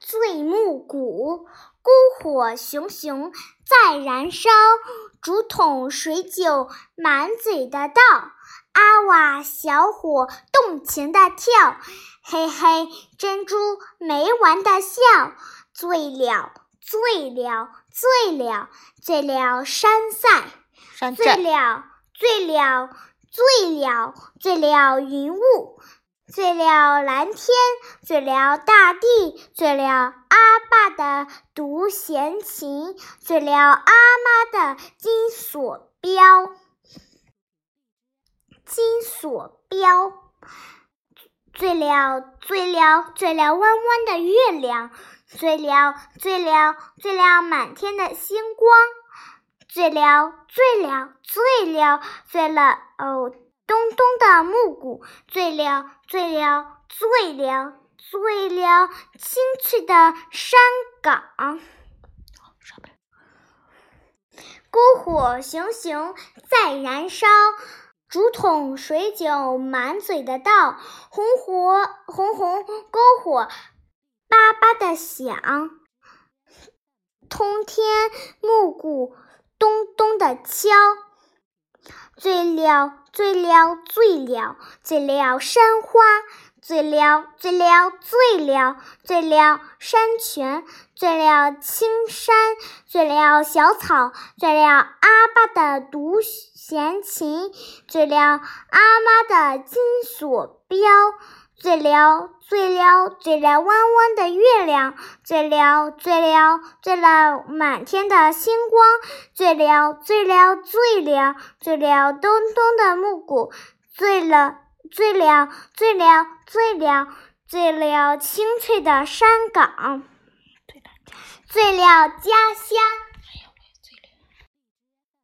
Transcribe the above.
醉暮鼓，篝火熊熊在燃烧，竹筒水酒满嘴的倒，阿瓦小伙动情的跳，嘿嘿，珍珠没完的笑，醉了，醉了，醉了，醉了山塞，醉了，醉了，醉了，醉了云雾。醉了蓝天，醉了大地，醉了阿爸的独弦琴，醉了阿妈的金锁标，金锁标。醉了，醉了，醉了弯弯的月亮，醉了，醉了，醉了满天的星光，醉了，醉了，醉了，醉了哦。咚咚的木鼓，醉了，醉了，醉了，醉了，清脆的山岗。篝火熊熊在燃烧，竹筒水酒满嘴的倒，红火红红篝火叭叭的响，通天木鼓咚咚的敲。最了，最了，醉了，醉了山花，最了，最了，醉了，醉了山泉，醉了青山，醉了小草，醉了阿爸的独弦琴，醉了阿妈的金锁镖。醉了，醉了，醉了弯弯的月亮；醉了，醉了，醉了满天的星光；醉了，醉了，醉了，醉了咚咚的木鼓；醉了，醉了，醉了，醉了，醉了清脆的山岗；醉了家乡。